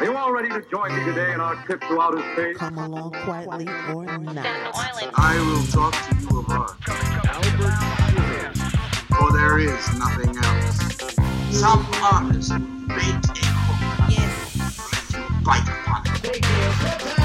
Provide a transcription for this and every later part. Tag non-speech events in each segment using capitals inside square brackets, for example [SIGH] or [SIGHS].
Are you all ready to join me today in our trip to outer space? Come along quietly or not. I will talk to you of art. For there is nothing else. Some artist bait a hook. Yes. Bite upon it.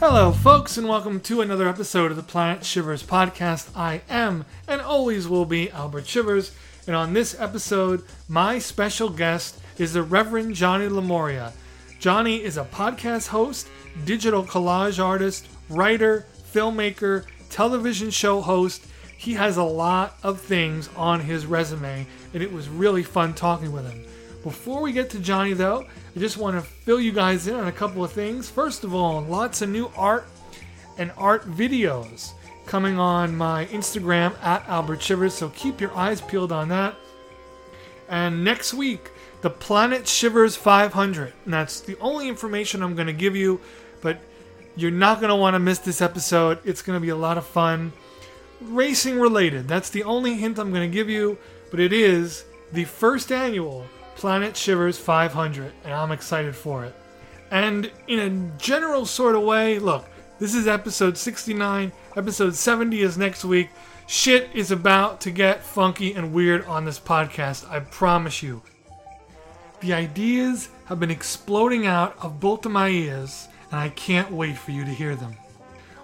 Hello, folks, and welcome to another episode of the Planet Shivers podcast. I am and always will be Albert Shivers, and on this episode, my special guest is the Reverend Johnny Lamoria. Johnny is a podcast host, digital collage artist, writer, filmmaker, television show host. He has a lot of things on his resume, and it was really fun talking with him. Before we get to Johnny, though, I just want to fill you guys in on a couple of things. First of all, lots of new art and art videos coming on my Instagram at Albert Shivers, so keep your eyes peeled on that. And next week, the Planet Shivers 500. And that's the only information I'm going to give you, but you're not going to want to miss this episode. It's going to be a lot of fun. Racing related. That's the only hint I'm going to give you, but it is the first annual Planet Shivers 500, and I'm excited for it. And in a general sort of way, look, this is episode 69. Episode 70 is next week. Shit is about to get funky and weird on this podcast, I promise you. The ideas have been exploding out of both of my ears, and I can't wait for you to hear them.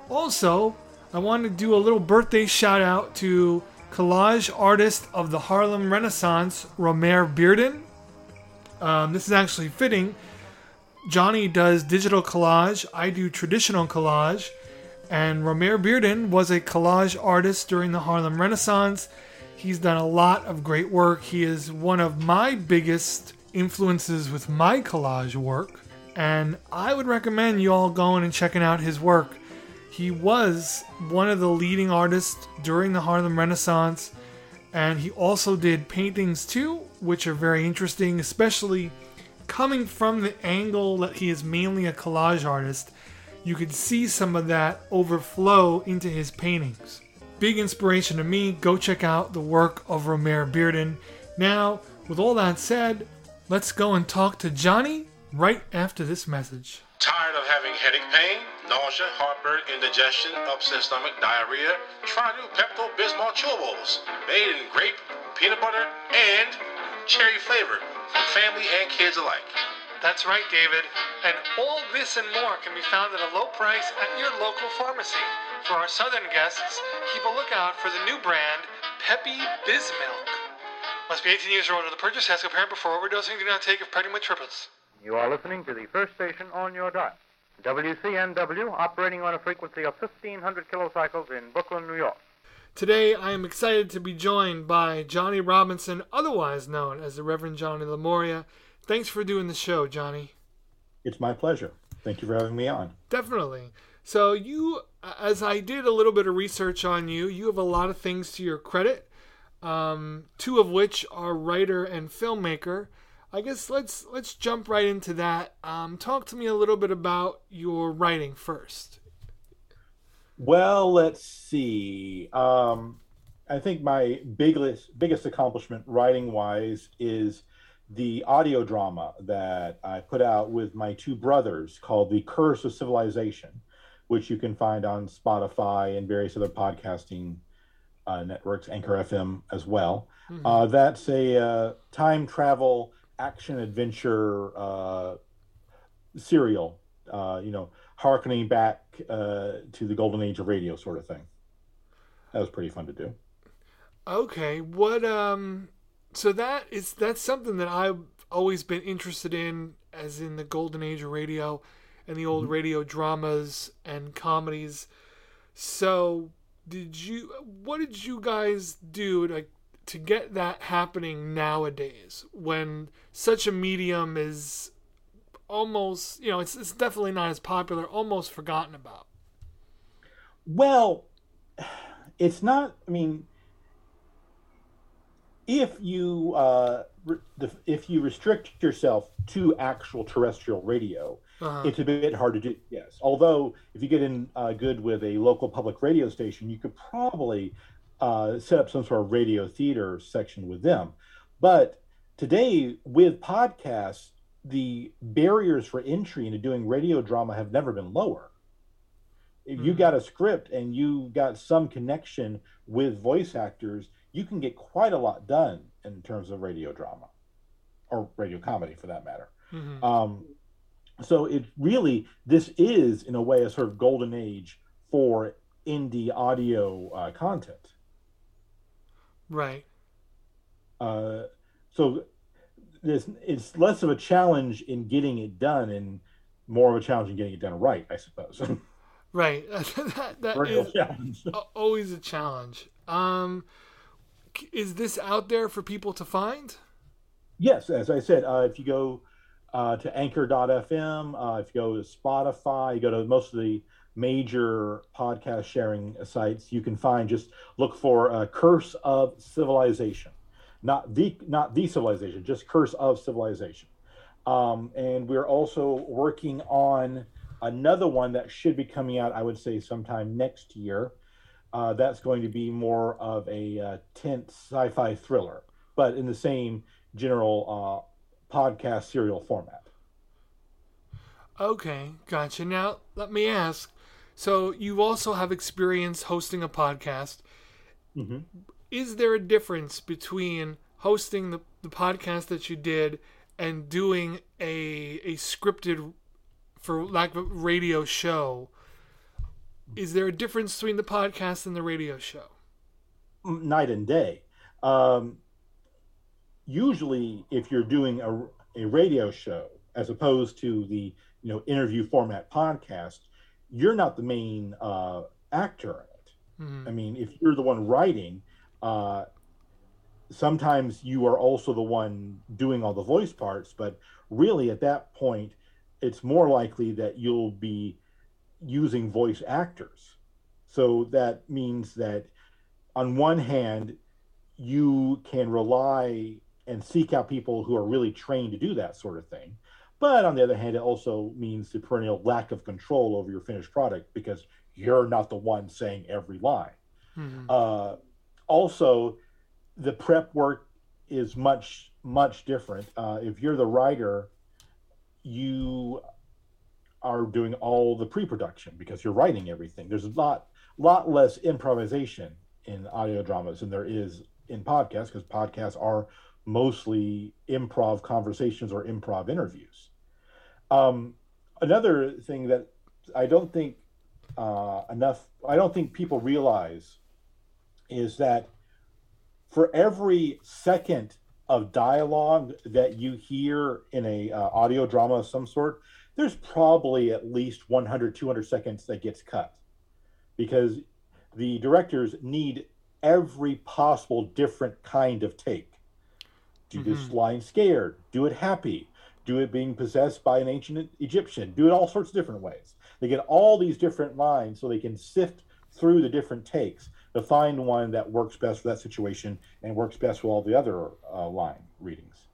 Also, I want to do a little birthday shout out to collage artist of the Harlem Renaissance, Romare Bearden. Um, this is actually fitting. Johnny does digital collage, I do traditional collage, and Romare Bearden was a collage artist during the Harlem Renaissance. He's done a lot of great work. He is one of my biggest influences with my collage work, and I would recommend you all going and checking out his work. He was one of the leading artists during the Harlem Renaissance, and he also did paintings too, which are very interesting, especially coming from the angle that he is mainly a collage artist. You could see some of that overflow into his paintings. Big inspiration to me. Go check out the work of Romare Bearden. Now, with all that said, let's go and talk to Johnny right after this message. Tired of having headache pain, nausea, heartburn, indigestion, upset stomach, diarrhea? Try new Pepto Bismol chewables, made in grape, peanut butter, and cherry flavor for family and kids alike. That's right, David. And all this and more can be found at a low price at your local pharmacy. For our southern guests, keep a lookout for the new brand, Peppy Bismilk. Must be 18 years or older to purchase. Ask a parent before overdosing. Do not take if pregnant with triples. You are listening to the first station on your dot. WCNW, operating on a frequency of 1500 kilocycles in Brooklyn, New York. Today, I am excited to be joined by Johnny Robinson, otherwise known as the Reverend Johnny Lamoria. Thanks for doing the show, Johnny. It's my pleasure. Thank you for having me on. Definitely. So, you, as I did a little bit of research on you, you have a lot of things to your credit, um, two of which are writer and filmmaker. I guess let's let's jump right into that. Um, talk to me a little bit about your writing first. Well, let's see. Um, I think my biggest biggest accomplishment writing wise is the audio drama that I put out with my two brothers called The Curse of Civilization, which you can find on Spotify and various other podcasting uh, networks, Anchor FM as well. Mm-hmm. Uh, that's a uh, time travel action adventure uh, serial, uh, you know, harkening back uh, to the golden age of radio, sort of thing. That was pretty fun to do. Okay, what um so that is that's something that I've always been interested in as in the golden age of radio and the old radio dramas and comedies. So, did you what did you guys do like to get that happening nowadays when such a medium is almost, you know, it's it's definitely not as popular, almost forgotten about. Well, it's not. I mean, if you uh, re- the, if you restrict yourself to actual terrestrial radio, Uh-huh. It's a bit hard to do, yes. Although, if you get in uh, good with a local public radio station, you could probably uh, set up some sort of radio theater section with them. But today, with podcasts, the barriers for entry into doing radio drama have never been lower. If you Mhm. got a script and you got some connection with voice actors, you can get quite a lot done in terms of radio drama or radio comedy for that matter. Mhm. Um, so it really, this is in a way a sort of golden age for indie audio uh, content. Right. Uh, so it's less of a challenge in getting it done and more of a challenge in getting it done right, I suppose. [LAUGHS] Right. [LAUGHS] that, that is challenge. always a challenge. Um, is this out there for people to find? Yes, as I said, uh, if you go uh, to anchor.fm, uh, if you go to Spotify, you go to most of the major podcast sharing sites, you can find just look for uh, Curse of Civilization. Not the not the civilization, just Curse of Civilization. Um, and we're also working on another one that should be coming out, I would say, sometime next year. Uh, that's going to be more of a uh, tense sci-fi thriller, but in the same general uh, podcast serial format. Okay, gotcha. Now, let me ask. So, you also have experience hosting a podcast. Mhm. Is there a difference between hosting the, the podcast that you did and doing a a scripted, for lack of a radio show? Is there a difference between the podcast and the radio show? Night and day. Um, usually, if you're doing a, a radio show as opposed to the you know interview format podcast, you're not the main uh, actor in it. Mhm. I mean, if you're the one writing, uh, sometimes you are also the one doing all the voice parts, but really at that point, it's more likely that you'll be using voice actors. So that means that on one hand, you can rely and seek out people who are really trained to do that sort of thing. But on the other hand, it also means the perennial lack of control over your finished product because you're not the one saying every line. Mhm. Uh, also, the prep work is much much different. Uh, if you're the writer, you are doing all the pre-production because you're writing everything. There's a lot lot less improvisation in audio dramas than there is in podcasts because podcasts are mostly improv conversations or improv interviews. Um, another thing that I don't think uh, enough, I don't think people realize is that for every second of dialogue that you hear in a uh, audio drama of some sort, there's probably at least 100, 200 seconds that gets cut because the directors need every possible different kind of take. Do this Mhm. line scared, do it happy, do it being possessed by an ancient Egyptian, do it all sorts of different ways. They get all these different lines so they can sift through the different takes to find one that works best for that situation and works best for all the other uh, line readings.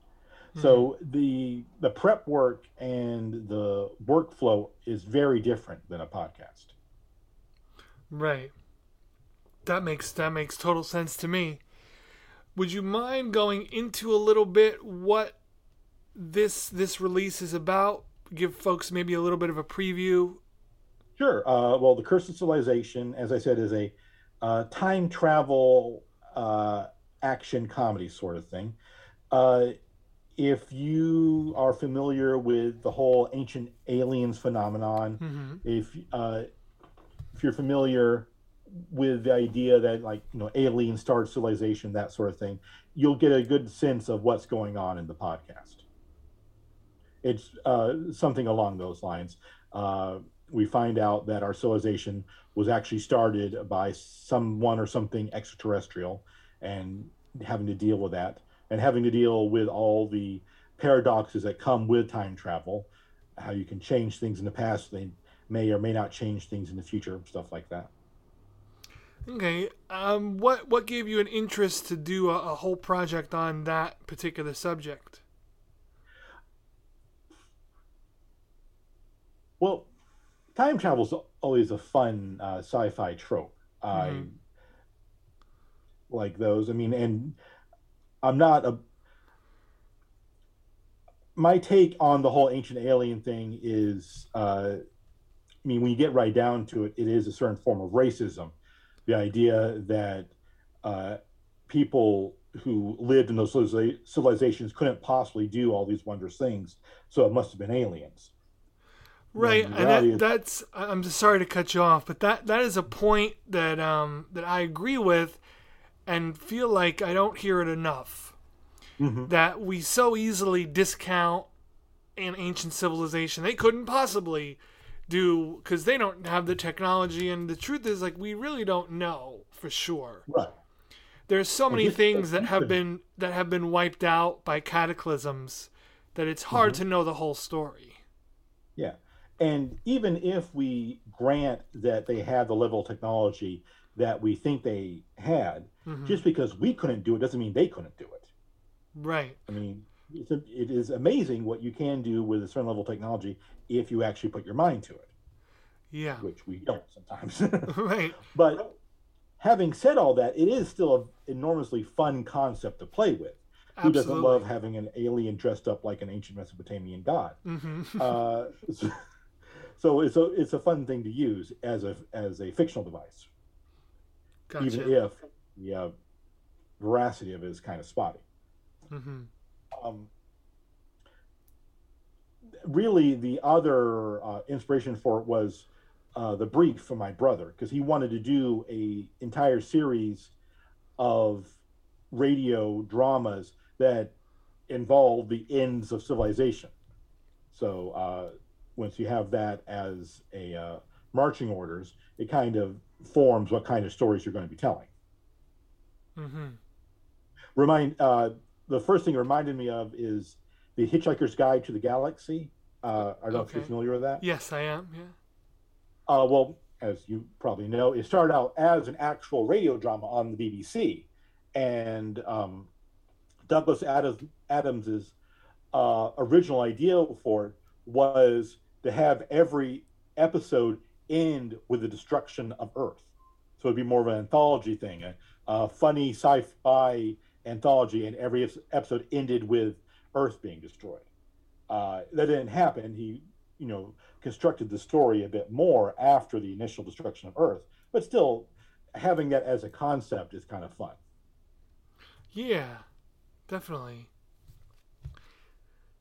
So the the prep work and the workflow is very different than a podcast. Right. That makes that makes total sense to me. Would you mind going into a little bit what this this release is about? Give folks maybe a little bit of a preview. Sure. Uh, well, the Curse of Civilization, as I said, is a uh, time travel uh, action comedy sort of thing. Uh, if you are familiar with the whole ancient aliens phenomenon, hmm if uh, if you're familiar with the idea that like you know alien star civilization that sort of thing you'll get a good sense of what's going on in the podcast. It's uh, something along those lines. Uh, we find out that our civilization was actually started by someone or something extraterrestrial and having to deal with that and having to deal with all the paradoxes that come with time travel how you can change things in the past they may or may not change things in the future stuff like that Okay. Um. What What gave you an interest to do a, a whole project on that particular subject? Well, time travel is always a fun uh, sci-fi trope. I Mhm. like those. I mean, and I'm not a. My take on the whole ancient alien thing is, uh, I mean, when you get right down to it, it is a certain form of racism. The idea that uh, people who lived in those civilizations couldn't possibly do all these wondrous things, so it must have been aliens. Right, and reality that's i'm sorry to cut you off, but that that is a point that um that I agree with, and feel like I don't hear it enough. Mhm. That we so easily discount an ancient civilization they couldn't possibly do because they don't have the technology, and the truth is like we really don't know for sure. Right. There's so many things that have been that have been wiped out by cataclysms that it's hard Mm-hmm. to know the whole story. Yeah. And even if we grant that they had the level of technology that we think they had, Mhm. just because we couldn't do it doesn't mean they couldn't do it. Right. I mean, it's a, it is amazing what you can do with a certain level of technology if you actually put your mind to it, Yeah. which we don't sometimes. [LAUGHS] [LAUGHS] right. but having said all that, it is still an enormously fun concept to play with. Who doesn't love having an alien dressed up like an ancient Mesopotamian god? hmm uh, [LAUGHS] so, so it's a it's a fun thing to use as a as a fictional device, Gotcha. even if the uh, veracity of it is kind of spotty. hmm Um, really, the other uh, inspiration for it was uh, the brief from my brother because he wanted to do a entire series of radio dramas that involve the ends of civilization. So uh, once you have that as a uh, marching orders, it kind of forms what kind of stories you're going to be telling. hmm Remind uh, the first thing it reminded me of is the Hitchhiker's Guide to the Galaxy. Uh, I don't know if you're familiar with that. Yes, I am. Yeah. Uh, well, as you probably know, it started out as an actual radio drama on the BBC, and um, Douglas Adams Adams's uh, original idea for it was to have every episode end with the destruction of Earth. So it'd be more of an anthology thing, a, a funny sci-fi anthology, and every episode ended with Earth being destroyed. Uh, that didn't happen. He, you know, constructed the story a bit more after the initial destruction of Earth, but still, having that as a concept is kind of fun. Yeah, definitely.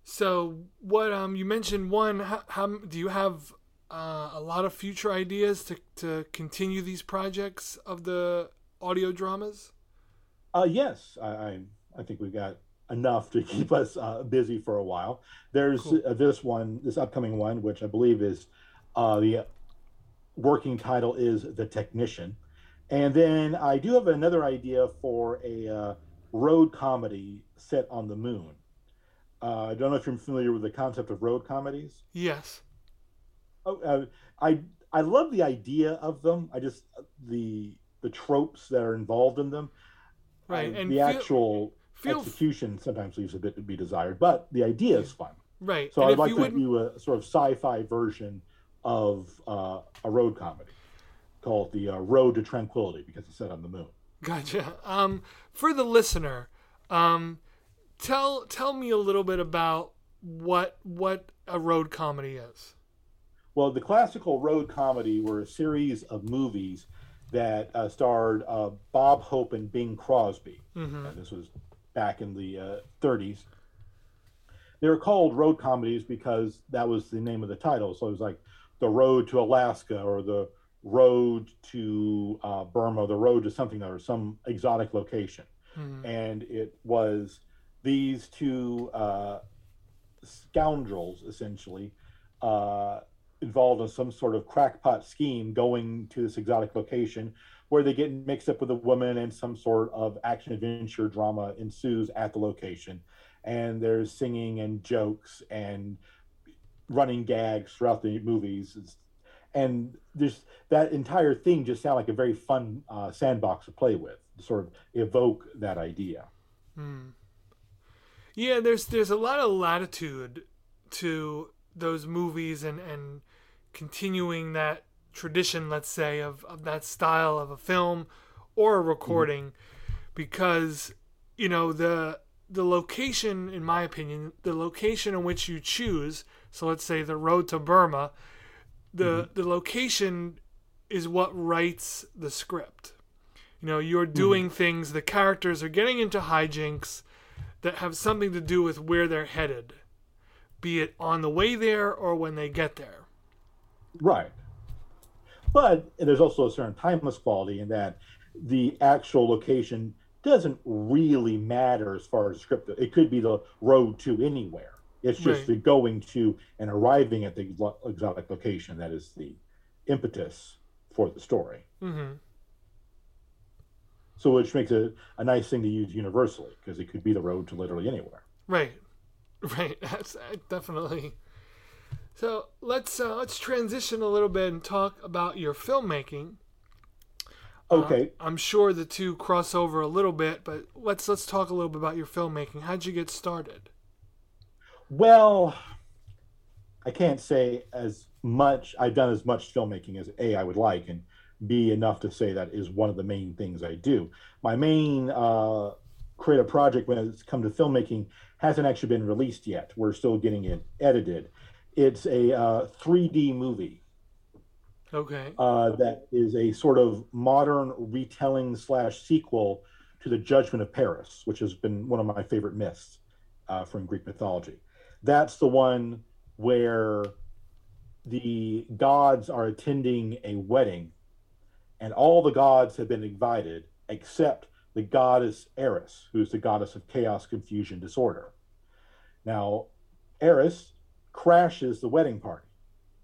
So, what um you mentioned one? How, how do you have uh, a lot of future ideas to to continue these projects of the audio dramas? Uh, yes, I, I, I think we've got enough to keep us uh, busy for a while. There's Cool. uh, this one, this upcoming one, which I believe is uh, the working title is The Technician. And then I do have another idea for a uh, road comedy set on the moon. Uh, I don't know if you're familiar with the concept of road comedies. Yes. Oh, uh, I I love the idea of them. I just the the tropes that are involved in them. Right, I- and the feel- actual feel f- execution sometimes leaves a bit to be desired, but the idea is fun. Right. So and I'd like you to do a sort of sci-fi version of uh, a road comedy called the uh, Road to Tranquility because it's set on the moon. Gotcha. Um, for the listener, um, tell tell me a little bit about what what a road comedy is. Well, the classical road comedy were a series of movies that uh, starred uh, Bob Hope and Bing Crosby. Mhm. Uh, this was back in the uh, 30s. They were called road comedies because that was the name of the title. So it was like the road to Alaska or the road to uh, Burma, the road to something or some exotic location. Mhm. And it was these two uh, scoundrels, essentially, uh, involved in some sort of crackpot scheme going to this exotic location where they get mixed up with a woman and some sort of action adventure drama ensues at the location. And there's singing and jokes and running gags throughout the movies. And there's that entire thing just sound like a very fun uh, sandbox to play with, to sort of evoke that idea. Hmm. Yeah, there's there's a lot of latitude to those movies and and continuing that tradition, let's say, of, of that style of a film or a mm-hmm. recording, because you know the the location, in my opinion, the location in which you choose. So let's say the road to Burma, the mm-hmm. the location is what writes the script. You know, you're doing mm-hmm. things. The characters are getting into hijinks that have something to do with where they're headed, be it on the way there or when they get there. Right. But there's also a certain timeless quality in that the actual location doesn't really matter as far as script. It could be the road to anywhere. It's just Right. the going to and arriving at the exotic location that is the impetus for the story. hmm So, which makes it a nice thing to use universally because it could be the road to literally anywhere. Right, [LAUGHS] right. That's uh, definitely. So let's uh, let's transition a little bit and talk about your filmmaking. Okay. I'm sure the two cross over a little bit, but let's let's talk a little bit about your filmmaking. How'd you get started? Well, I can't say as much. I've done as much filmmaking as A, I would like, and B, enough to say that is one of the main things I do. My main uh, creative project when it's come to filmmaking hasn't actually been released yet. We're still getting it edited. It's a uh, 3D movie Okay. uh, that is a sort of modern retelling slash sequel to the Judgment of Paris, which has been one of my favorite myths uh, from Greek mythology. That's the one where the gods are attending a wedding, and all the gods have been invited except the goddess Eris, who's the goddess of chaos, confusion, disorder. Now, Eris crashes the wedding party.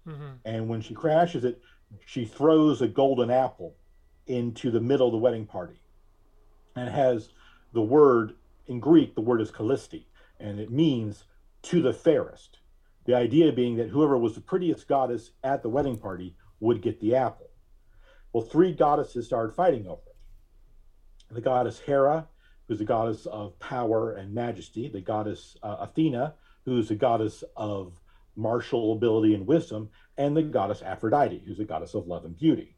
Mm-hmm. And when she crashes it, she throws a golden apple into the middle of the wedding party. And has the word in Greek, the word is Callisti, and it means to the fairest. The idea being that whoever was the prettiest goddess at the wedding party would get the apple. Well, three goddesses started fighting over it. The goddess Hera, who's the goddess of power and majesty, the goddess uh, Athena, who's the goddess of martial ability and wisdom, and the goddess Aphrodite, who's the goddess of love and beauty.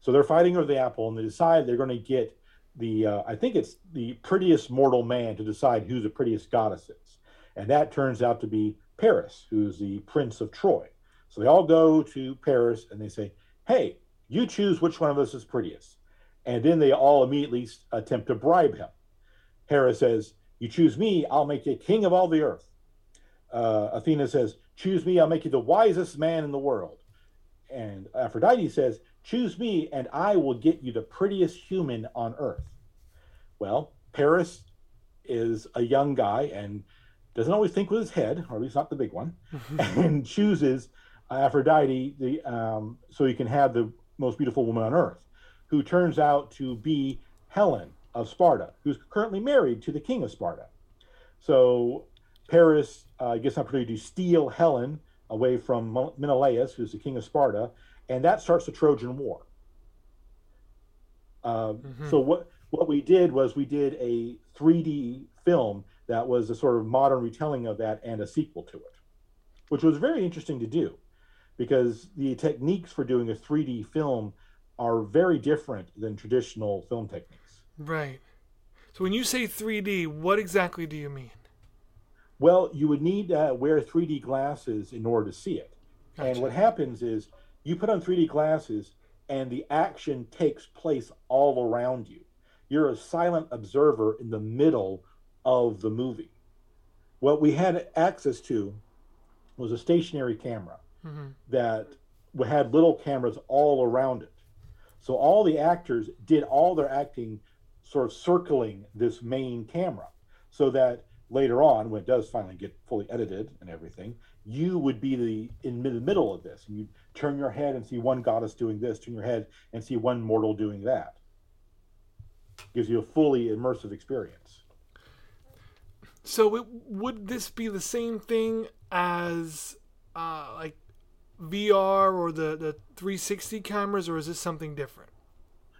So they're fighting over the apple, and they decide they're going to get the, uh, I think it's the prettiest mortal man to decide who the prettiest goddess is. And that turns out to be Paris, who's the prince of Troy. So they all go to Paris and they say, hey, you choose which one of us is prettiest. And then they all immediately attempt to bribe him. Hera says, You choose me, I'll make you king of all the earth. Uh, Athena says, Choose me, I'll make you the wisest man in the world. And Aphrodite says, Choose me, and I will get you the prettiest human on earth. Well, Paris is a young guy and doesn't always think with his head, or at least not the big one, [LAUGHS] and chooses Aphrodite the, um, so he can have the most beautiful woman on earth, who turns out to be Helen of Sparta, who's currently married to the king of Sparta. So Paris uh, gets an opportunity to steal Helen away from Menelaus, who's the king of Sparta, and that starts the Trojan War. Uh, So what what we did was we did a 3D film that was a sort of modern retelling of that and a sequel to it, which was very interesting to do because the techniques for doing a 3D film are very different than traditional film techniques. Right. So when you say 3D, what exactly do you mean? Well, you would need to wear 3D glasses in order to see it. And what happens is you put on 3D glasses and the action takes place all around you. You're a silent observer in the middle of the movie. What we had access to was a stationary camera Mhm. that had little cameras all around it. So all the actors did all their acting sort of circling this main camera so that later on when it does finally get fully edited and everything you would be the in the middle of this and you turn your head and see one goddess doing this turn your head and see one mortal doing that gives you a fully immersive experience So it, would this be the same thing as uh, like VR or the, the 360 cameras, or is this something different?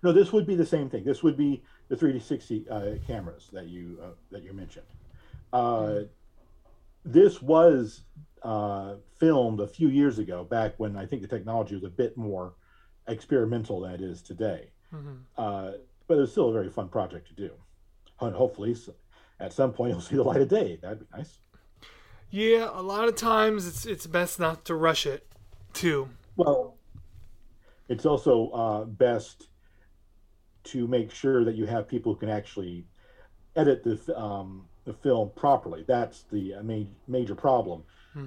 no this would be the same thing this would be the 360 uh, cameras that you uh, that you mentioned uh, this was uh, filmed a few years ago, back when I think the technology was a bit more experimental than it is today. Mhm. Uh, but it was still a very fun project to do. And hopefully, at some point, [LAUGHS] you'll see the light of day. That'd be nice. Yeah, a lot of times it's it's best not to rush it, too. Well, it's also uh, best to make sure that you have people who can actually edit the um, the film properly. That's the uh, ma- major problem.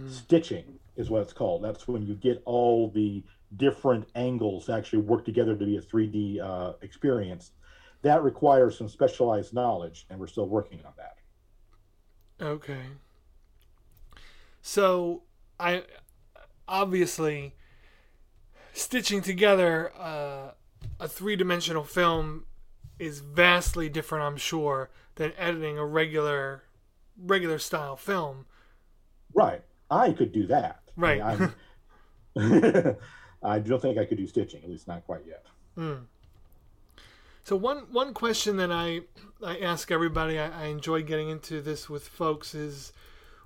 Stitching is what it's called. That's when you get all the different angles to actually work together to be a 3D uh, experience. That requires some specialized knowledge, and we're still working on that. Okay. So, I obviously stitching together uh, a three-dimensional film is vastly different, I'm sure, than editing a regular regular style film. Right. I could do that. Right. I'm- [LAUGHS] I don't think I could do stitching, at least not quite yet. So one one question that I I ask everybody, I, I enjoy getting into this with folks is,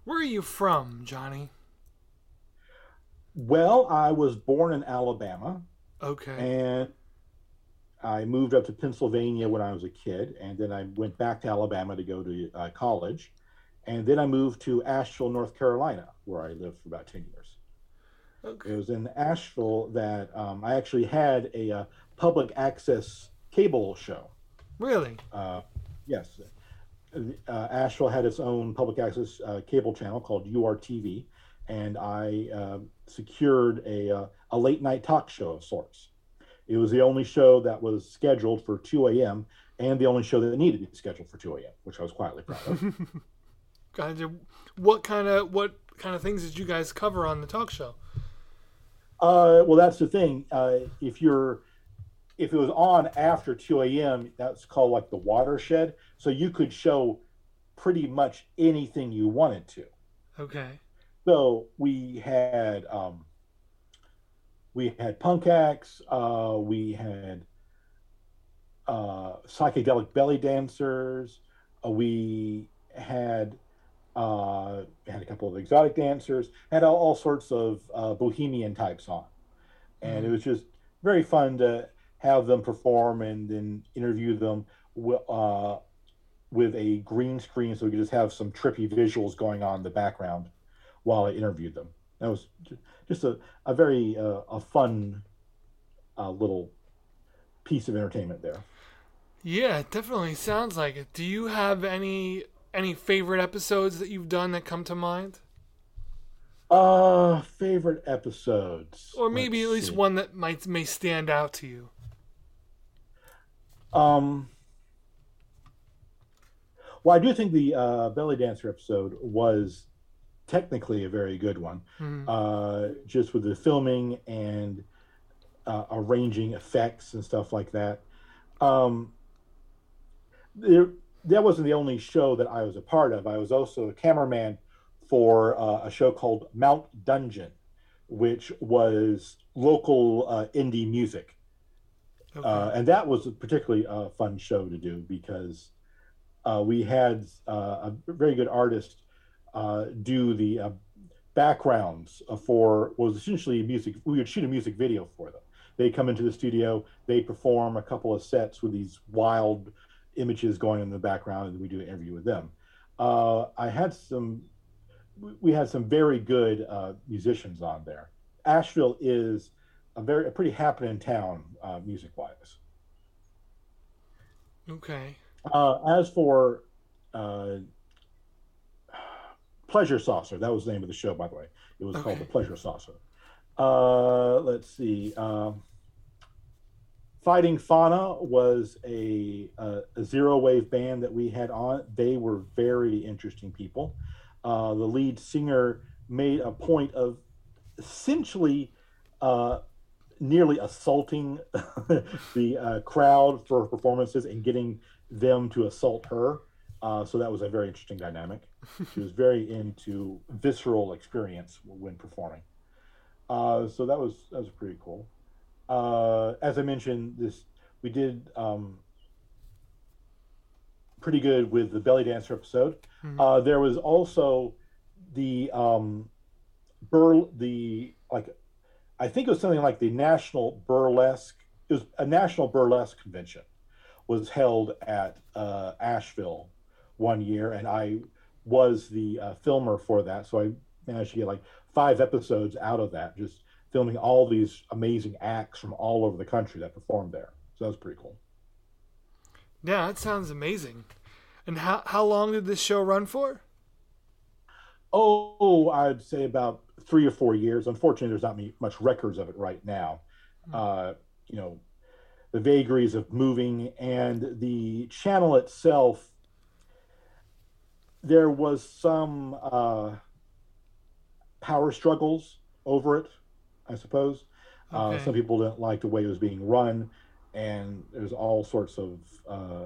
where are you from, Johnny? Well, I was born in Alabama Okay. and I moved up to Pennsylvania when I was a kid, and then I went back to Alabama to go to uh, college, and then I moved to Asheville, North Carolina, where I lived for about ten years. Okay. It was in Asheville that um, I actually had a uh, public access cable show. Really? Uh, yes, uh, Asheville had its own public access uh, cable channel called URTV, and I uh, secured a uh, a late night talk show of sorts. It was the only show that was scheduled for 2 a.m. and the only show that needed to be scheduled for 2 a.m., which I was quietly proud of. [LAUGHS] Of. What kind of what kind of things did you guys cover on the talk show? Uh, well, that's the thing. Uh, if you're, if it was on after 2 a.m., that's called like the watershed. So you could show pretty much anything you wanted to. Okay. So we had, um, we had punk acts. Uh, we had uh, psychedelic belly dancers. Uh, we had uh, had a couple of exotic dancers. Had all, all sorts of uh, bohemian types on, and it was just very fun to have them perform and then interview them wi- uh, with a green screen, so we could just have some trippy visuals going on in the background while I interviewed them. That was just a, a very uh, a fun uh, little piece of entertainment there. Yeah, it definitely sounds like it. Do you have any any favorite episodes that you've done that come to mind, Uh, favorite episodes, or maybe Let's at least see. one that might may stand out to you? Um, well, I do think the uh, belly dancer episode was technically a very good one, uh, just with the filming and uh, arranging effects and stuff like that. Um, there, that wasn't the only show that I was a part of. I was also a cameraman for uh, a show called Mount Dungeon, which was local uh, indie music. Okay. Uh, and that was a particularly uh, fun show to do because uh, we had uh, a very good artist uh, do the uh, backgrounds for what was essentially music. We would shoot a music video for them. They come into the studio, they perform a couple of sets with these wild images going in the background, and we do an interview with them. Uh, I had some, we- we had some very good uh, musicians on there. Asheville is a very a pretty happening town uh, music wise. okay. Uh, as for uh, Pleasure Saucer, that was the name of the show, by the way. It was called the Pleasure Saucer. Uh, let's see. Um, Fighting Fauna was a, a, a zero wave band that we had on. They were very interesting people. Uh, the lead singer made a point of essentially uh, nearly assaulting [LAUGHS] the uh, crowd for performances and getting them to assault her. Uh, so that was a very interesting dynamic. She was very into visceral experience when performing. Uh, so that was that was pretty cool. Uh, as I mentioned, this we did um, pretty good with the belly dancer episode. Uh, there was also the um, bur the like I think it was something like the National Burlesque. It was a National Burlesque Convention was held at uh, Asheville one year, and I was the uh, filmer for that. So I managed to get like five episodes out of that, just filming all these amazing acts from all over the country that performed there. So that was pretty cool. Yeah, that sounds amazing. And how how long did this show run for? Oh, I'd say about three or four years. Unfortunately, there's not me- much records of it right now. Uh, you know, the vagaries of moving and the channel itself. There was some uh, power struggles over it, I suppose. Uh, some people didn't like the way it was being run, and there's all sorts of uh,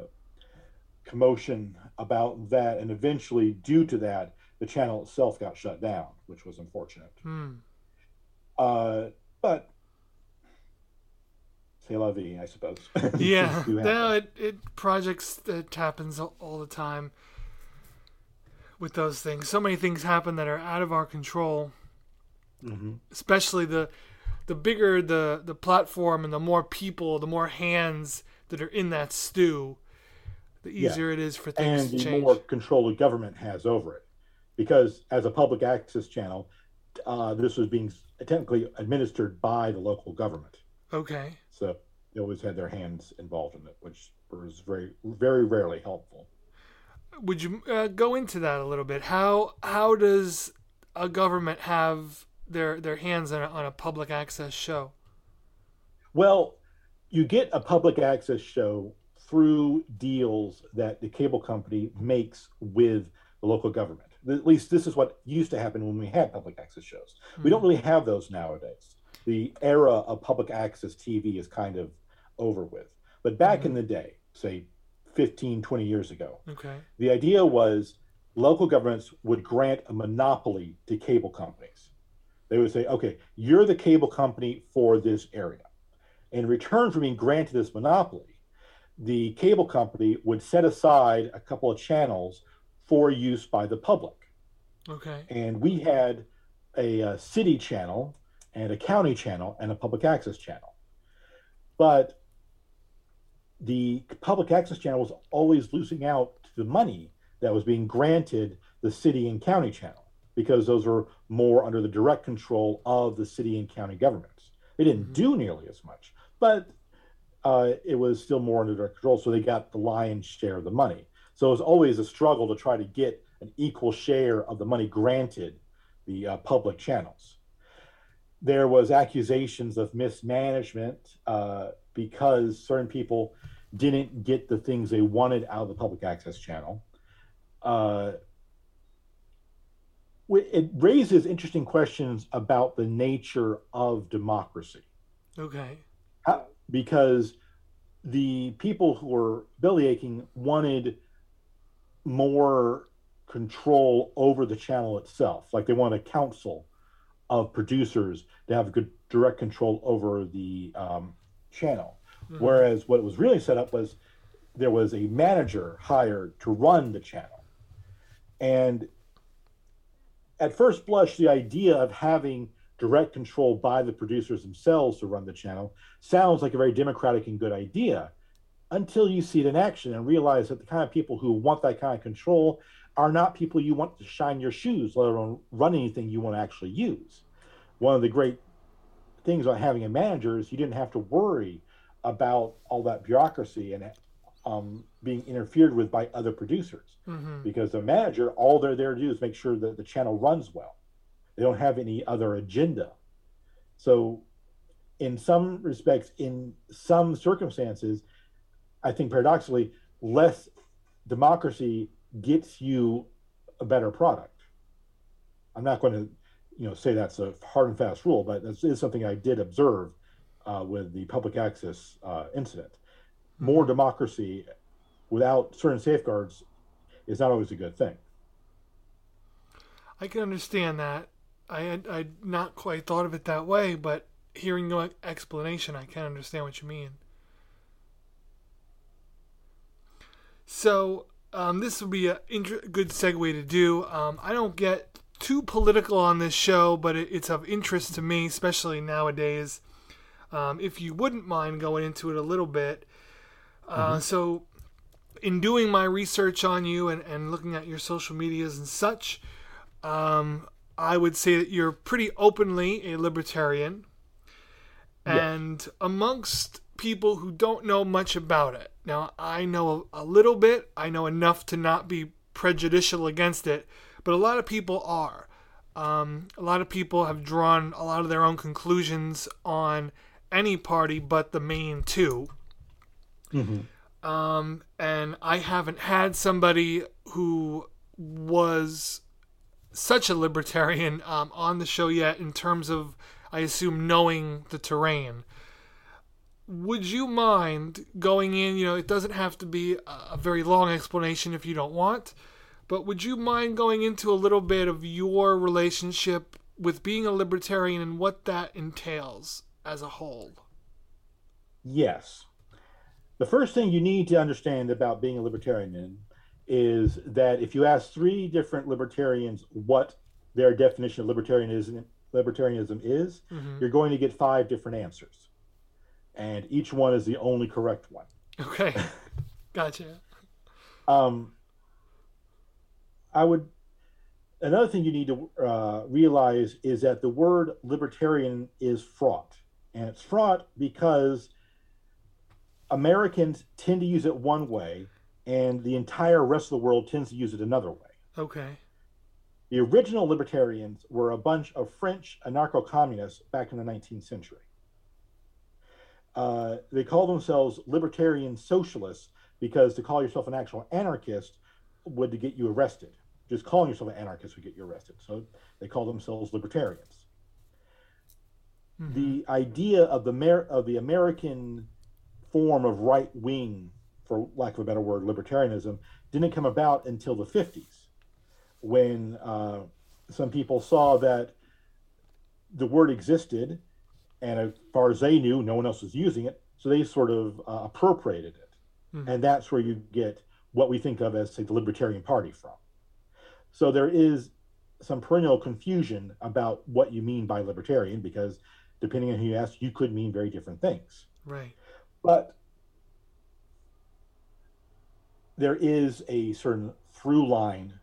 commotion about that. And eventually, due to that, the channel itself got shut down, which was unfortunate. Hmm. Uh, but c'est la vie, I suppose. [LAUGHS] Yeah, Things do happen. no, it, it projects that happens all the time with those things. So many things happen that are out of our control. Mhm. Especially the the bigger the the platform and the more people, the more hands that are in that stew, the Yeah. easier it is for things and to the more control the government has over it. Because as a public access channel, uh, this was being technically administered by the local government. Okay. So they always had their hands involved in it, which was very, very rarely helpful. Would you uh, go into that a little bit? How how does a government have their their hands on a, on a public access show? Well, you get a public access show through deals that the cable company makes with the local government. At least this is what used to happen when we had public access shows. We don't really have those nowadays. The era of public access TV is kind of over with. But back in the day, say 15, 20 years ago, Okay. the idea was local governments would grant a monopoly to cable companies. They would say, okay, you're the cable company for this area. In return for being granted this monopoly, the cable company would set aside a couple of channels for use by the public. Okay. And we had a, uh city channel and a county channel and a public access channel. But the public access channel was always losing out to the money that was being granted the city and county channel because those were more under the direct control of the city and county governments. They didn't do nearly as much, but uh, it was still more under their control, so they got the lion's share of the money. So it was always a struggle to try to get an equal share of the money granted the uh, public channels. There was accusations of mismanagement uh, because certain people didn't get the things they wanted out of the public access channel. Uh, it raises interesting questions about the nature of democracy Okay. How- because the people who were bellyaching wanted more control over the channel itself. Like they want a council of producers to have good direct control over the um, channel. Mm-hmm. Whereas what was really set up was there was a manager hired to run the channel. And at first blush, the idea of having direct control by the producers themselves to run the channel sounds like a very democratic and good idea until you see it in action and realize that the kind of people who want that kind of control are not people you want to shine your shoes, let alone run anything you want to actually use. One of the great things about having a manager is you didn't have to worry about all that bureaucracy and um, being interfered with by other producers hmm because the manager, all they're there to do is make sure that the channel runs well. They don't have any other agenda. So, in some respects, in some circumstances, I think paradoxically, less democracy gets you a better product. I'm not going to, you know, say that's a hard and fast rule, but this is something I did observe uh, with the public access uh, incident. More democracy without certain safeguards is not always a good thing. I can understand that. I had I'd not quite thought of it that way, but hearing your explanation, I can understand what you mean. So um, this would be a inter- good segue to do. Um, I don't get too political on this show, but it, it's of interest to me, especially nowadays. Um, if you wouldn't mind going into it a little bit. Uh, So, in doing my research on you and, and looking at your social medias and such, um, I would say that you're pretty openly a libertarian. And amongst people who don't know much about it, now I know a, a little bit, I know enough to not be prejudicial against it, but a lot of people are. Um, a lot of people have drawn a lot of their own conclusions on any party but the main 2 Um, and I haven't had somebody who was such a libertarian um, on the show yet in terms of, I assume, knowing the terrain. Would you mind going in? You know, it doesn't have to be a very long explanation if you don't want, but would you mind going into a little bit of your relationship with being a libertarian and what that entails as a whole? Yes. The first thing you need to understand about being a libertarian is that if you ask three different libertarians what their definition of libertarianism libertarianism is, you're going to get five different answers. And each one is the only correct one. Okay, [LAUGHS] gotcha. Um, I would. Another thing you need to uh, realize is that the word libertarian is fraught, and it's fraught because Americans tend to use it one way, and the entire rest of the world tends to use it another way. Okay, The original libertarians were a bunch of French anarcho communists back in the 19th century. Uh, they called themselves libertarian socialists because to call yourself an actual anarchist would to get you arrested. Just calling yourself an anarchist would get you arrested. So they called themselves libertarians. The idea of the Mer- of the American form of right wing, for lack of a better word, libertarianism, didn't come about until the 50s when uh, some people saw that the word existed, and as far as they knew, no one else was using it, so they sort of uh, appropriated it, and that's where you get what we think of as, say, the Libertarian Party from. So there is some perennial confusion about what you mean by libertarian, because depending on who you ask, you could mean very different things. right. But there is a certain through line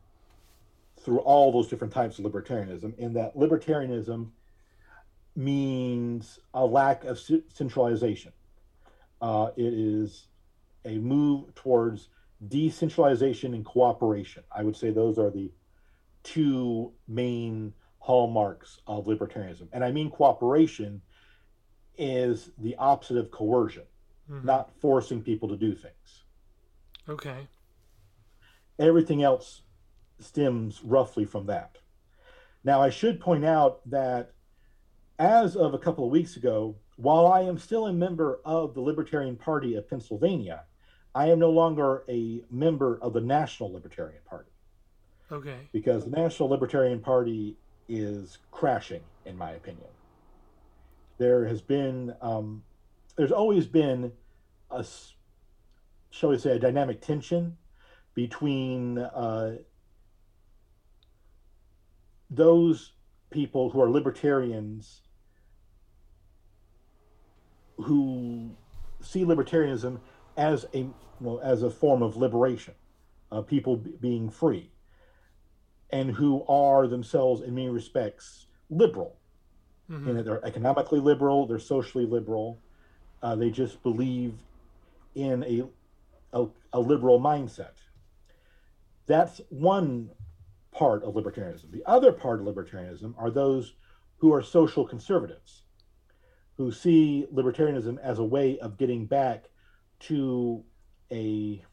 through all those different types of libertarianism, in that libertarianism means a lack of centralization. Uh, it is a move towards decentralization and cooperation. I would say those are the two main hallmarks of libertarianism. And I mean cooperation is the opposite of coercion, mm-hmm. not forcing people to do things. Okay. Everything else stems roughly from that. Now, I should point out that as of a couple of weeks ago, while I am still a member of the Libertarian Party of Pennsylvania, I am no longer a member of the National Libertarian Party Okay. because the National Libertarian Party is crashing, in my opinion. There has been, um, there's always been a, shall we say, a dynamic tension between uh, those people who are libertarians who see libertarianism as a well, as a form of liberation, uh, people b- being free and who are themselves, in many respects, liberal. In that they're economically liberal, they're socially liberal. Uh, they just believe in a, a, a liberal mindset. That's one part of libertarianism. The other part of libertarianism are those who are social conservatives, who see libertarianism as a way of getting back to a,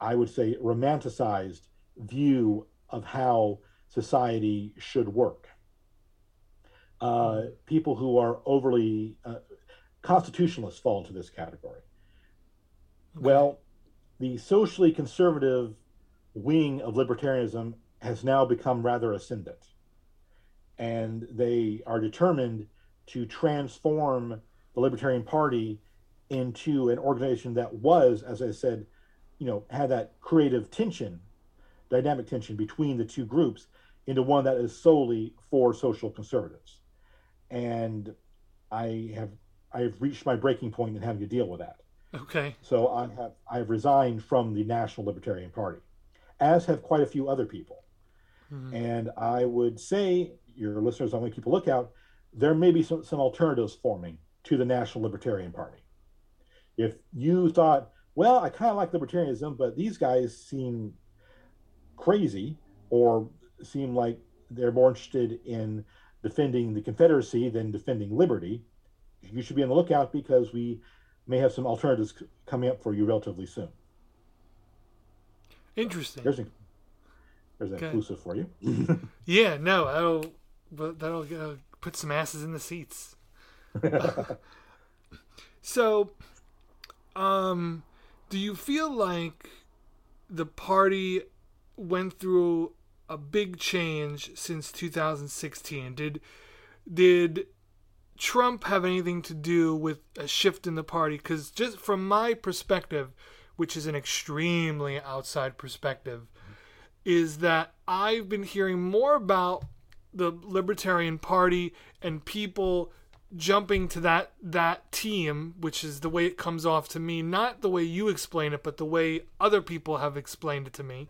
I would say, romanticized view of how society should work. Uh, people who are overly uh, constitutionalists fall into this category. Well, the socially conservative wing of libertarianism has now become rather ascendant, and they are determined to transform the Libertarian Party into an organization that was, as I said, you know, had that creative tension, dynamic tension between the two groups into one that is solely for social conservatives. And I have I have reached my breaking point in having to deal with that. Okay. So I have I have resigned from the National Libertarian Party, as have quite a few other people. Mm-hmm. And I would say, your listeners, I want to keep a lookout. There may be some, some alternatives forming to the National Libertarian Party. If you thought, well, I kind of like libertarianism, but these guys seem crazy or seem like they're more interested in defending the Confederacy than defending liberty, you should be on the lookout because we may have some alternatives c- coming up for you relatively soon. Interesting. There's an there's an Okay. exclusive for you. [LAUGHS] Yeah, no, that'll but that'll uh, put some asses in the seats. [LAUGHS] so, um, do you feel like the party went through a big change since 2016? Did did Trump have anything to do with a shift in the party? Because just from my perspective, which is an extremely outside perspective, is that I've been hearing more about the Libertarian Party and people jumping to that that team, which is the way it comes off to me, not the way you explain it, but the way other people have explained it to me,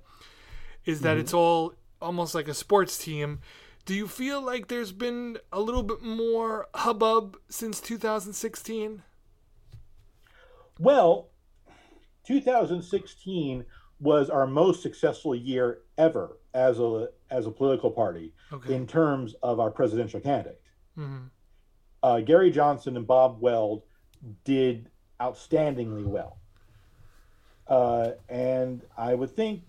is that it's all almost like a sports team. Do you feel like there's been a little bit more hubbub since 2016? Well, 2016 was our most successful year ever as a as a political party Okay. in terms of our presidential candidate. Mhm. Uh, Gary Johnson and Bob Weld did outstandingly well, uh, and I would think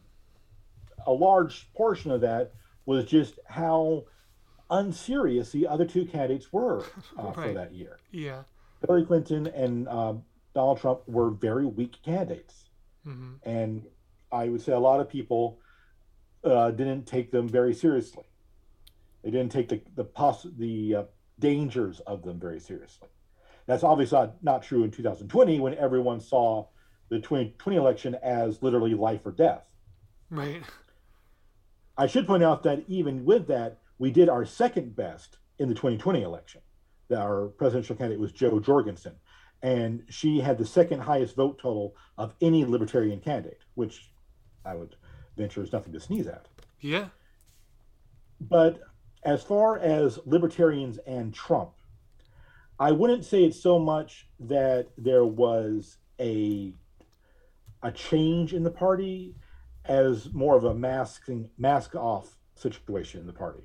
a large portion of that was just how unserious the other two candidates were uh, [LAUGHS] for that year. Yeah. Hillary Clinton and um, Donald Trump were very weak candidates, hmm and I would say a lot of people uh, didn't take them very seriously. They didn't take the the poss- the uh, dangers of them very seriously. That's obviously not, not true in 2020 when everyone saw the 2020 election as literally life or death. Right. [LAUGHS] I should point out that even with that, we did our second best in the 2020 election. Our presidential candidate was Jo Jorgensen, and she had the second highest vote total of any libertarian candidate, which I would venture is nothing to sneeze at. Yeah. But as far as libertarians and Trump, I wouldn't say it's so much that there was a a change in the party as more of a masking mask off situation in the party.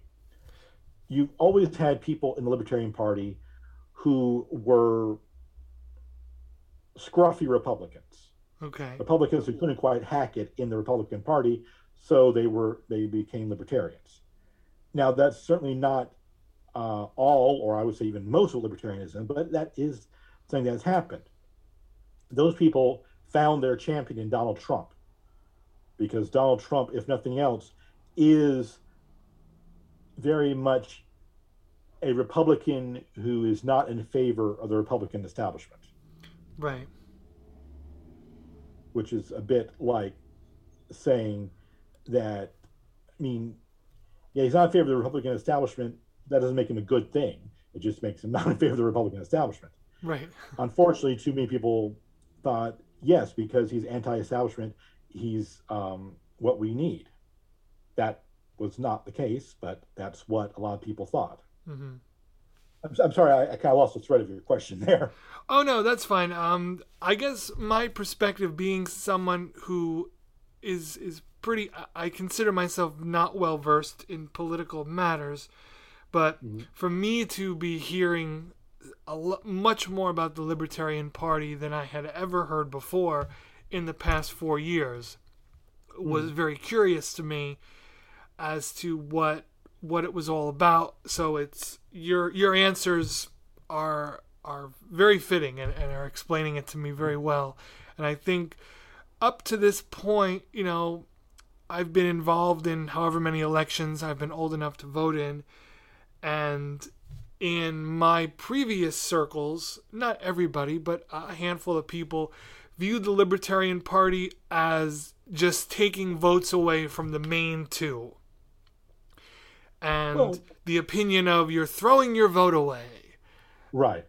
You've always had people in the Libertarian Party who were scruffy Republicans. Okay. Republicans who couldn't quite hack it in the Republican Party, so they were they became libertarians. Now that's certainly not uh, all, or I would say even most of libertarianism, but that is something that's happened. Those people found their champion in Donald Trump, because Donald Trump, if nothing else, is very much a Republican who is not in favor of the Republican establishment Right. which is a bit like saying that, I mean, yeah, he's not in favor of the Republican establishment. That doesn't make him a good thing. It just makes him [LAUGHS] not in favor of the Republican establishment. Right. Unfortunately, too many people thought, yes, because he's anti establishment, he's um, what we need. That was not the case, but that's what a lot of people thought. hmm I'm, I'm sorry, I, I kind of lost the thread of your question [LAUGHS] there. Oh no, that's fine. Um, I guess my perspective, being someone who is is pretty, I- consider myself not well versed in political matters, but for me to be hearing a lo- much more about the Libertarian Party than I had ever heard before in the past four years was hmm. very curious to me as to what what it was all about. So it's your your answers are are very fitting and, and are explaining it to me very well. And I think up to this point, you know, I've been involved in however many elections I've been old enough to vote in. And in my previous circles, not everybody, but a handful of people viewed the Libertarian Party as just taking votes away from the main two. and Well- the opinion of you're throwing your vote away. Right.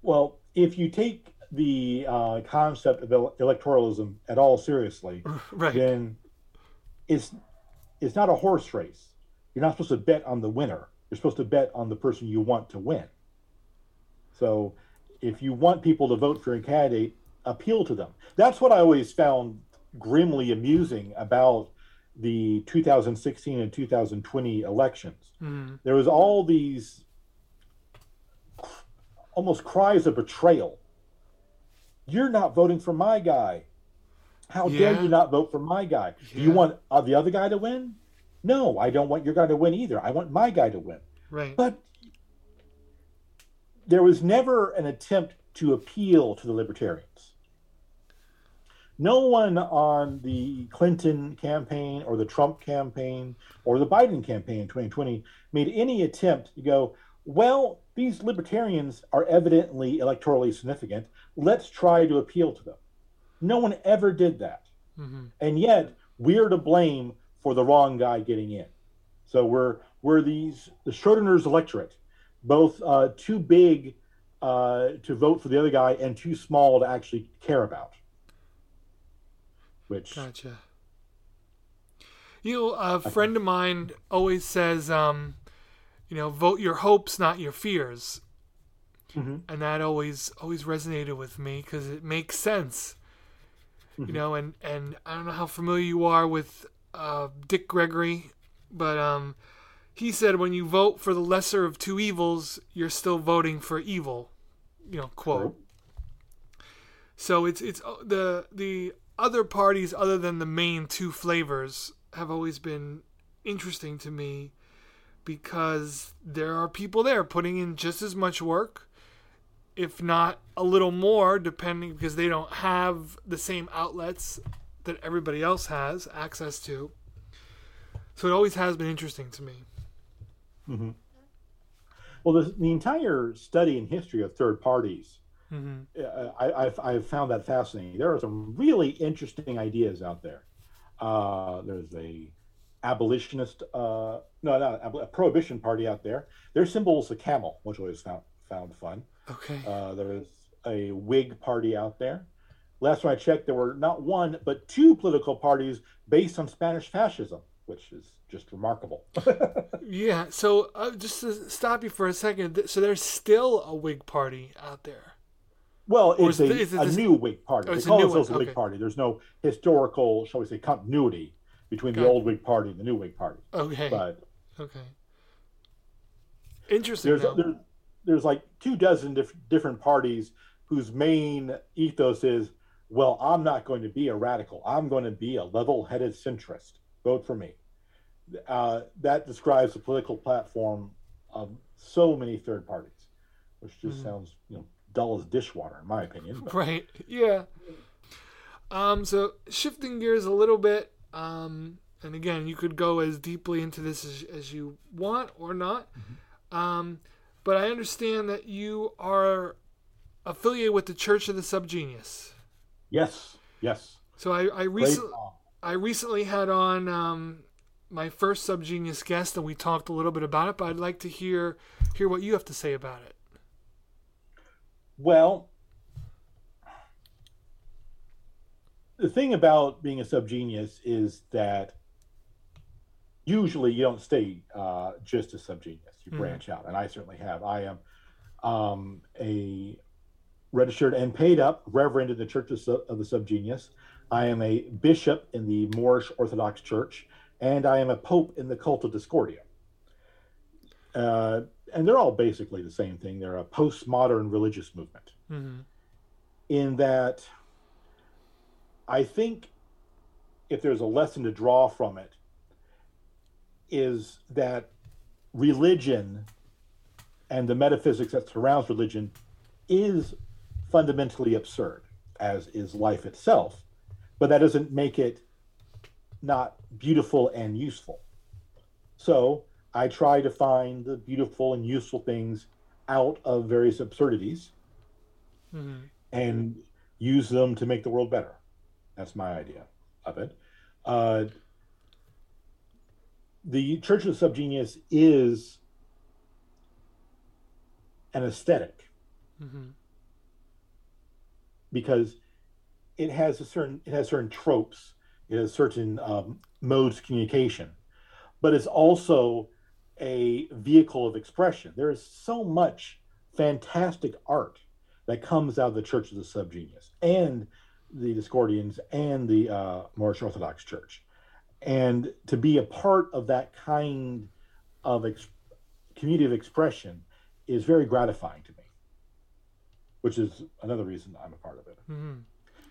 Well, if you take the uh, concept of ele- electoralism at all seriously, [LAUGHS] Right. then it's it's not a horse race. You're not supposed to bet on the winner. You're supposed to bet on the person you want to win. So, if you want people to vote for a candidate, appeal to them. That's what I always found grimly amusing about the 2016 and 2020 elections. Mhm. There was all these almost cries of betrayal. You're not voting for my guy. How dare you not vote for my guy? Do you want uh, the other guy to win? No, I don't want your guy to win either. I want my guy to win. Right. But there was never an attempt to appeal to the libertarians. No one on the Clinton campaign or the Trump campaign or the Biden campaign in 2020 made any attempt to go, well, these libertarians are evidently electorally significant. Let's try to appeal to them. No one ever did that. Mhm. And yet we're to blame for the wrong guy getting in. So we're we're these the Schrodinger's electorate, both uh, too big uh, to vote for the other guy and too small to actually care about. Which Gotcha. You know, a friend of mine always says, um, you know, vote your hopes, not your fears, Mhm. and that always always resonated with me because it makes sense. You know, and and I don't know how familiar you are with uh, Dick Gregory, but um, he said when you vote for the lesser of two evils, you're still voting for evil. You know, quote. So it's it's uh, the the other parties other than the main two flavors have always been interesting to me because there are people there putting in just as much work if not a little more depending because they don't have the same outlets that everybody else has access to. So it always has been interesting to me. Mm-hmm. Well, the, the entire study and history of third parties, hmm uh, I, I've I've found that fascinating. There are some really interesting ideas out there. Uh, there's a abolitionist, uh, no, not a prohibition party out there. Their symbol is a camel, which I always found found fun. okay Uh, there's a Whig party out there. Last time I checked, there were not one but two political parties based on Spanish fascism, which is just remarkable. [LAUGHS] yeah so uh, just to stop you for a second so there's still a Whig party out there well, it's is a, it- is it a this- new Whig party. Oh, they it's a call new themselves a Whig okay. party. There's no historical, shall we say, continuity between the Got it. old Whig party and the new Whig party. okay But okay interesting there's there's there's like two dozen diff- different parties whose main ethos is well i'm not going to be a radical i'm going to be a level-headed centrist vote for me uh, that describes the political platform of so many third parties which just Mhm. sounds you know dull as dishwater in my opinion but- Right. Yeah. Um, so shifting gears a little bit, um, and again, you could go as deeply into this as, as you want or not. Um, but I understand that you are affiliated with the Church of the Subgenius. yes yes So I, I recently. I recently had on um, my first Subgenius guest, and we talked a little bit about it. But I'd like to hear hear what you have to say about it. Well, the thing about being a subgenius is that usually you don't stay uh, just a subgenius. You Mhm. branch out, and I certainly have. I am um, a registered and paid up reverend in the Church of, of the Subgenius. I am a bishop in the Moorish Orthodox Church, and I am a pope in the Cult of Discordia. Uh, and they're all basically the same thing. They're a postmodern religious movement hmm in that I think if there's a lesson to draw from it, is that religion and the metaphysics that surrounds religion is fundamentally absurd, as is life itself. But that doesn't make it not beautiful and useful. So I try to find the beautiful and useful things out of various absurdities hmm and use them to make the world better. That's my idea of it. Uh, the Church of the Subgenius is an aesthetic hmm because it has a certain it has certain tropes, it has certain um, modes of communication, but it's also a vehicle of expression. There is so much fantastic art that comes out of the Church of the Subgenius and the Discordians and the uh, Moorish Orthodox Church, and to be a part of that kind of ex- community of expression is very gratifying to me which is another reason I'm a part of it. hmm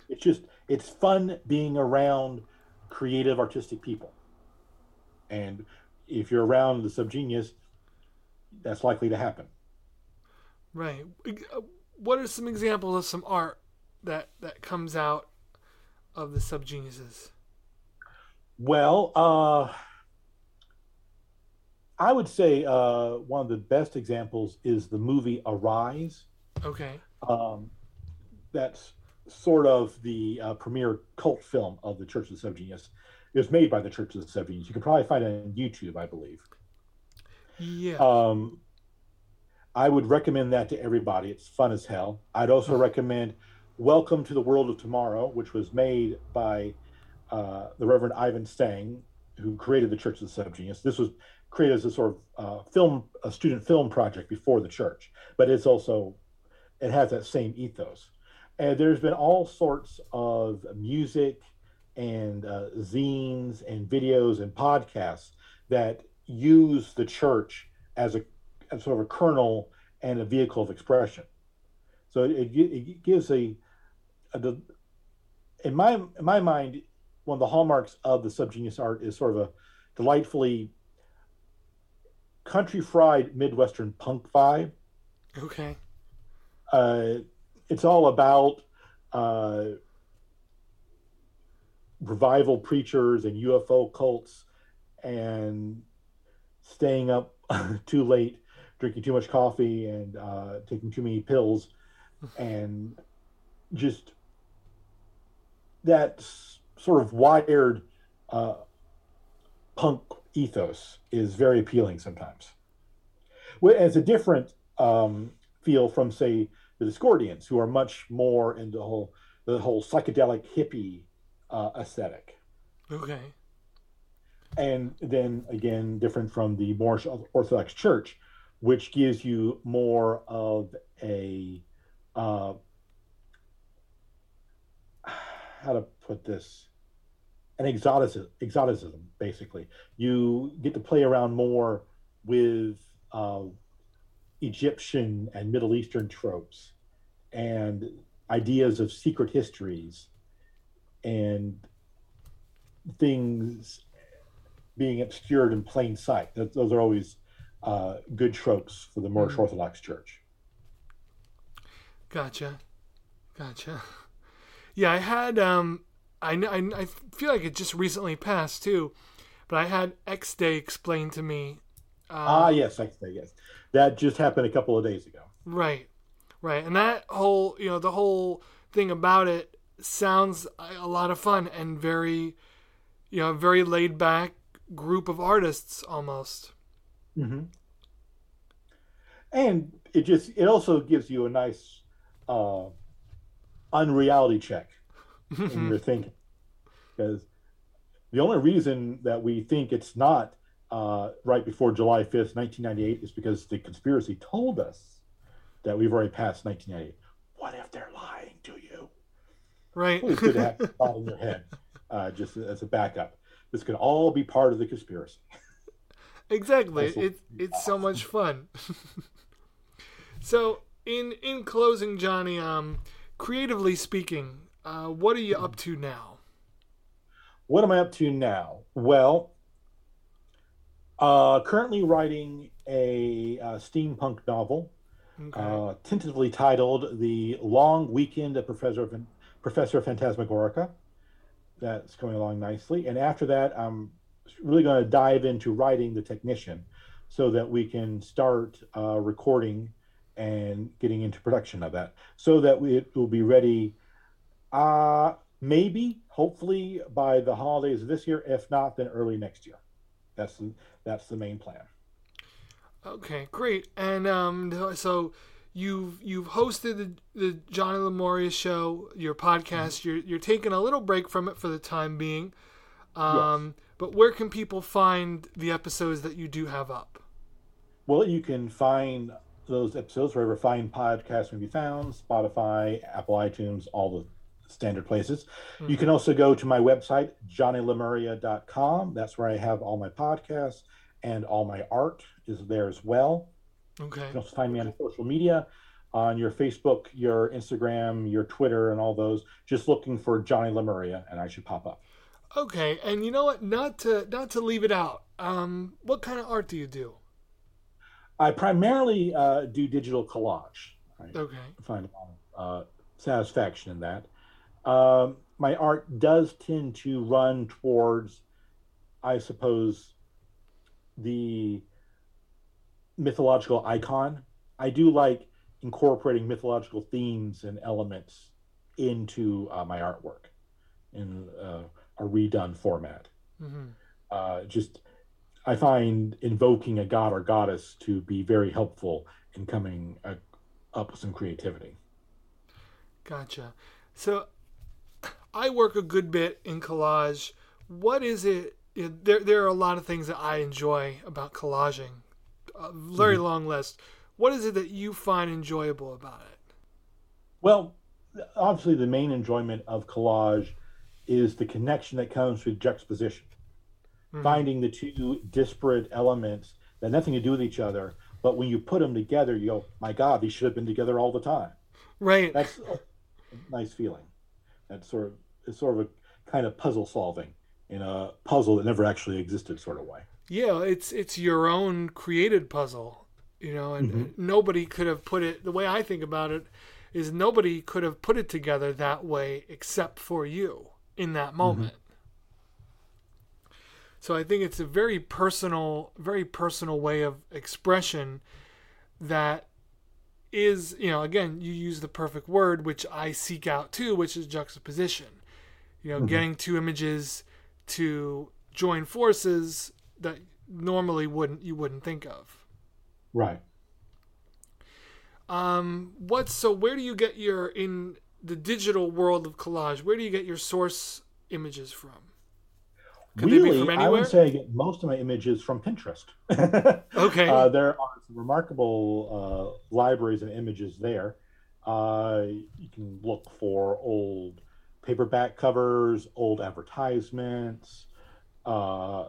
It's just it's fun being around creative artistic people. And if you're around the subgenius, that's likely to happen. Right. What are some examples of some art that that comes out of the subgeniuses? Well, uh I would say uh, one of the best examples is the movie Arise. Okay. Um, that's sort of the uh, premier cult film of the Church of the Subgenius. It was made by the Church of the Subgenius. You can probably find it on YouTube, I believe. Yeah. Um, I would recommend that to everybody. It's fun as hell. I'd also [LAUGHS] recommend Welcome to the World of Tomorrow, which was made by uh, the Reverend Ivan Stang, who created the Church of the Seven Subgenius. This was created as a sort of uh, film, a student film project before the church, but it's also, it has that same ethos. And there's been all sorts of music and uh, zines and videos and podcasts that use the church as a as sort of a kernel and a vehicle of expression. So it, it gives a, a de- in my in my mind, one of the hallmarks of the subgenius art is sort of a delightfully country fried Midwestern punk vibe. okay. Uh, it's all about uh, revival preachers and UFO cults and staying up [LAUGHS] too late, drinking too much coffee, and uh, taking too many pills, [SIGHS] and just that sort of wired uh, punk ethos is very appealing sometimes. Well, It's a different um, feel from, say, the Discordians, who are much more into the whole the whole psychedelic hippie uh, aesthetic Okay. and then again different from the Moorish Orthodox Church, which gives you more of a uh, how to put this an exoticism, exoticism basically. You get to play around more with uh, Egyptian and Middle Eastern tropes and ideas of secret histories and things being obscured in plain sight. Th- Those are always uh, good tropes for the Moorish Orthodox Church. Gotcha. Gotcha. Yeah, I had um I I, I feel like it just recently passed too, but I had X Day explained to me. Uh, ah, yes, I say yes. That just happened a couple of days ago. Right, right, and that whole you know the whole thing about it sounds a lot of fun and very, you know, very laid back group of artists almost. hmm And it just it also gives you a nice uh, unreality check [LAUGHS] in your thinking, because the only reason that we think it's not uh, right before July fifth, nineteen ninety eight, is because the conspiracy told us that we've already passed nineteen ninety eight. What if they're lying? Right. It's good to have [LAUGHS] thought in your head, uh, just as a backup. This could all be part of the conspiracy. Exactly. What- It's it's so much fun. [LAUGHS] so in in closing, Johnny, um, creatively speaking, uh, what are you up to now? What am I up to now? Well, uh, currently writing a uh, steampunk novel, Okay. uh, tentatively titled "The Long Weekend of Professor Professor Phantasmagorica." That's coming along nicely, and after that, I'm really going to dive into writing the technician, so that we can start uh, recording and getting into production of that, so that we, it will be ready. Uh, maybe, hopefully, by the holidays this year. If not, then early next year. That's the, that's the main plan. Okay, great. And um, so you've you've hosted the, the Johnny Lemuria show, your podcast. You're you're taking a little break from it for the time being. Um, But where can people find the episodes that you do have up? Well, you can find those episodes wherever fine podcasts can be found Spotify, Apple iTunes, all the standard places. You can also go to my website, johnnylemuria.com. That's where I have all my podcasts and all my art is there as well. Okay. You can also find me on social media, on your Facebook, your Instagram, your Twitter, and all those. Just looking for Johnny Lemuria, and I should pop up. Okay. And you know what? Not to not to leave it out. Um, what kind of art do you do? I primarily uh, do digital collage. I Okay. find a lot of uh, satisfaction in that. Um, my art does tend to run towards, I suppose, the mythological icon. I do like incorporating mythological themes and elements into uh, my artwork in uh, a redone format. hmm Uh, just, I find invoking a god or goddess to be very helpful in coming uh, up with some creativity. Gotcha. So I work a good bit in collage. What is it? There, there are a lot of things that I enjoy about collaging. A very mm-hmm. long list. What is it that you find enjoyable about it? Well, obviously, the main enjoyment of collage is the connection that comes with juxtaposition. Mm-hmm. Finding the two disparate elements that have nothing to do with each other, but when you put them together, you go, "My God, these should have been together all the time." Right. That's a nice feeling. That's sort of it's sort of a kind of puzzle solving in a puzzle that never actually existed, sort of way. Yeah, it's it's your own created puzzle, you know, and mm-hmm. nobody could have put it. The way I think about it is nobody could have put it together that way except for you in that mm-hmm. moment. So I think it's a very personal, very personal way of expression that is, you know, again, you use the perfect word, which I seek out too, which is juxtaposition. You know, mm-hmm. getting two images to join forces that normally wouldn't you wouldn't think of. Right. Um, what's so? Where do you get your in the digital world of collage? Where do you get your source images from? Could they be really, from I would say I get most of my images from Pinterest. [LAUGHS] Okay. Uh, there are some remarkable uh, libraries of images there. Uh, you can look for old paperback covers, old advertisements, uh,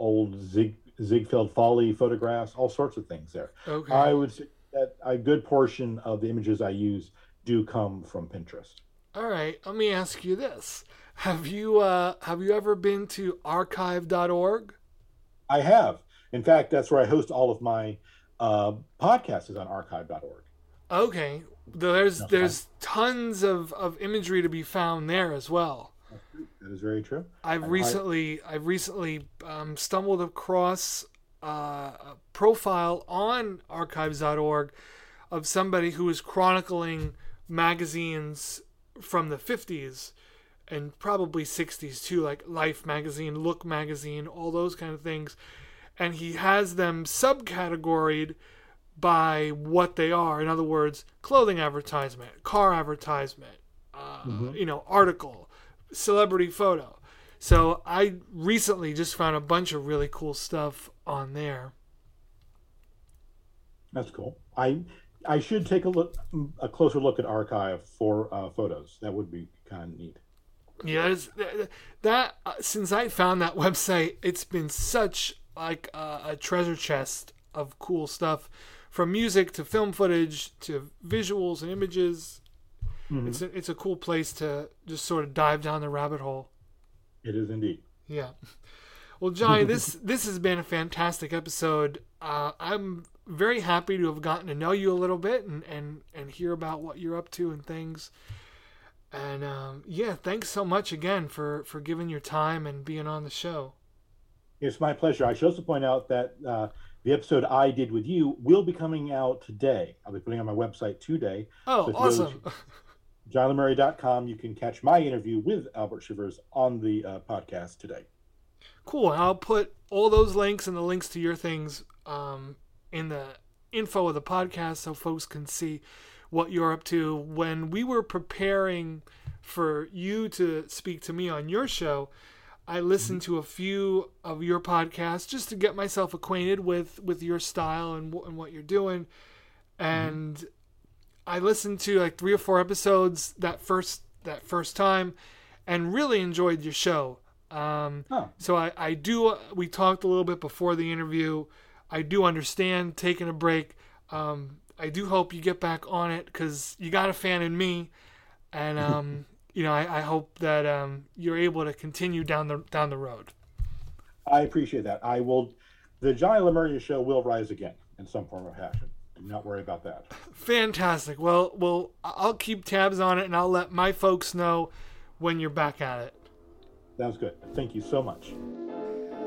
old Zig, Ziegfeld Folly photographs, all sorts of things there. Okay. I would say that a good portion of the images I use do come from Pinterest. All right. Let me ask you this: Have you uh, have you ever been to archive.org? I have. In fact, that's where I host all of my uh, podcasts is on archive.org. Okay. There's No, there's tons of, of imagery to be found there as well. That is very true. I've I- recently I've recently um, stumbled across uh, a profile on archives.org of somebody who is chronicling magazines from the 50s and probably 60s too like Life magazine, Look magazine, all those kind of things and he has them subcategoried by what they are. In other words, clothing advertisement, car advertisement, uh, you know, article, celebrity photo. So I recently just found a bunch of really cool stuff on there. That's cool. I I should take a look a closer look at archive for uh, photos. That would be kind of neat. Yeah, that, is, that, uh, since I found that [LAUGHS] website, it's been such like uh, a treasure chest of cool stuff, from music to film footage to visuals and images. It's a, it's a cool place to just sort of dive down the rabbit hole. It is indeed. Yeah. Well, Johnny, this [LAUGHS] this has been a fantastic episode. Uh, I'm very happy to have gotten to know you a little bit and and and hear about what you're up to and things. And um, yeah, thanks so much again for for giving your time and being on the show. It's my pleasure. I should also point out that uh, the episode I did with you will be coming out today. I'll be putting it on my website today. Oh, So awesome! [LAUGHS] JohnnyLemuria.com. You can catch my interview with Albert Shivers on the uh, podcast today. Cool. I'll put all those links and the links to your things um, in the info of the podcast so folks can see what you're up to. When we were preparing for you to speak to me on your show, I listened to a few of your podcasts just to get myself acquainted with with your style and, and what you're doing. And I listened to like three or four episodes that first that first time, and really enjoyed your show. Um, Oh. So I, I do. We talked a little bit before the interview. I do understand taking a break. Um, I do hope you get back on it because you got a fan in me, and [LAUGHS] um, you know I, I hope that um, you're able to continue down the down the road. I appreciate that. I will. The Johnny Lemuria show will rise again in some form or fashion. Not worry about that. Fantastic. Well, well, I'll keep tabs on it, and I'll let my folks know when you're back at it. Sounds good. Thank you so much.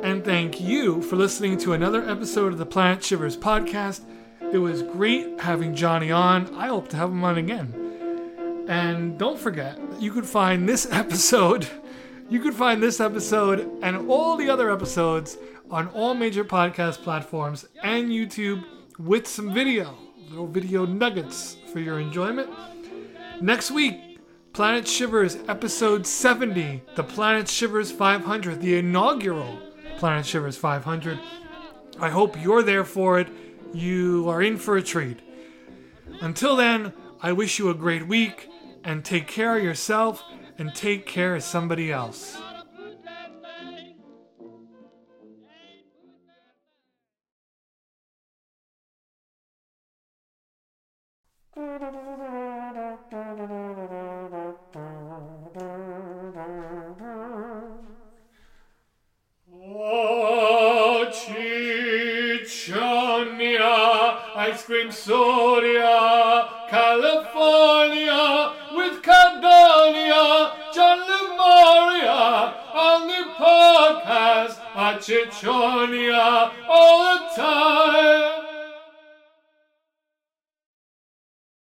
And thank you for listening to another episode of the Planet Shivers podcast. It was great having Johnny on. I hope to have him on again. And don't forget, you could find this [LAUGHS] episode, you could find this episode and all the other episodes on all major podcast platforms and YouTube with some video, little video nuggets for your enjoyment. Next week, Planet Shivers episode 70, the Planet Shivers 500, the inaugural Planet Shivers 500. I hope you're there for it. You are in for a treat. Until then, I wish you a great week and take care of yourself and take care of somebody else. Ice cream soda, California with Cardonia, John Lemuria on the podcast, a Ciccione all the time.